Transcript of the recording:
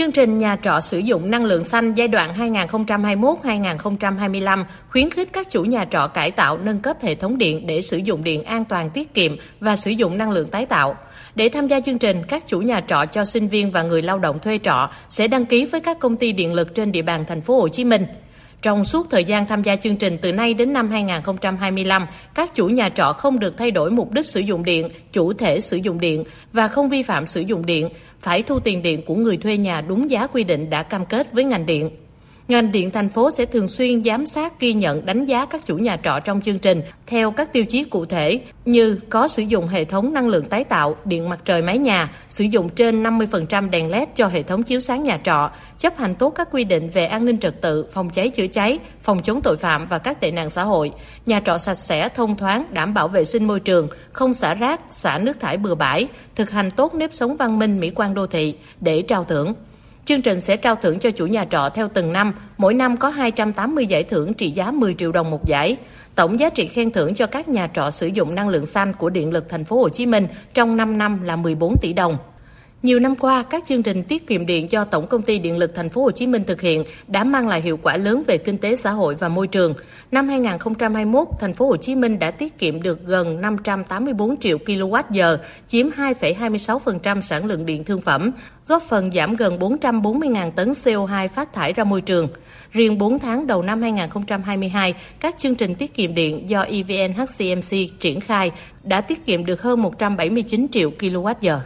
Chương trình nhà trọ sử dụng năng lượng xanh giai đoạn 2021-2025 khuyến khích các chủ nhà trọ cải tạo nâng cấp hệ thống điện để sử dụng điện an toàn tiết kiệm và sử dụng năng lượng tái tạo. Để tham gia chương trình, các chủ nhà trọ cho sinh viên và người lao động thuê trọ sẽ đăng ký với các công ty điện lực trên địa bàn thành phố Hồ Chí Minh. Trong suốt thời gian tham gia chương trình từ nay đến năm 2025, các chủ nhà trọ không được thay đổi mục đích sử dụng điện, chủ thể sử dụng điện và không vi phạm sử dụng điện, phải thu tiền điện của người thuê nhà đúng giá quy định đã cam kết với ngành điện. Ngành điện thành phố sẽ thường xuyên giám sát, ghi nhận, đánh giá các chủ nhà trọ trong chương trình theo các tiêu chí cụ thể như có sử dụng hệ thống năng lượng tái tạo, điện mặt trời mái nhà, sử dụng trên 50% đèn LED cho hệ thống chiếu sáng nhà trọ, chấp hành tốt các quy định về an ninh trật tự, phòng cháy chữa cháy, phòng chống tội phạm và các tệ nạn xã hội, nhà trọ sạch sẽ, thông thoáng, đảm bảo vệ sinh môi trường, không xả rác, xả nước thải bừa bãi, thực hành tốt nếp sống văn minh mỹ quan đô thị để trao thưởng. Chương trình sẽ trao thưởng cho chủ nhà trọ theo từng năm, mỗi năm có 280 giải thưởng trị giá 10 triệu đồng một giải. Tổng giá trị khen thưởng cho các nhà trọ sử dụng năng lượng xanh của Điện lực thành phố Hồ Chí Minh trong 5 năm là 14 tỷ đồng. Nhiều năm qua, các chương trình tiết kiệm điện do Tổng công ty Điện lực Thành phố Hồ Chí Minh thực hiện đã mang lại hiệu quả lớn về kinh tế xã hội và môi trường. Năm 2021, Thành phố Hồ Chí Minh đã tiết kiệm được gần 584 triệu kWh, chiếm 2,26% sản lượng điện thương phẩm, góp phần giảm gần 440.000 tấn CO2 phát thải ra môi trường. Riêng 4 tháng đầu năm 2022, các chương trình tiết kiệm điện do EVN HCMC triển khai đã tiết kiệm được hơn 179 triệu kWh.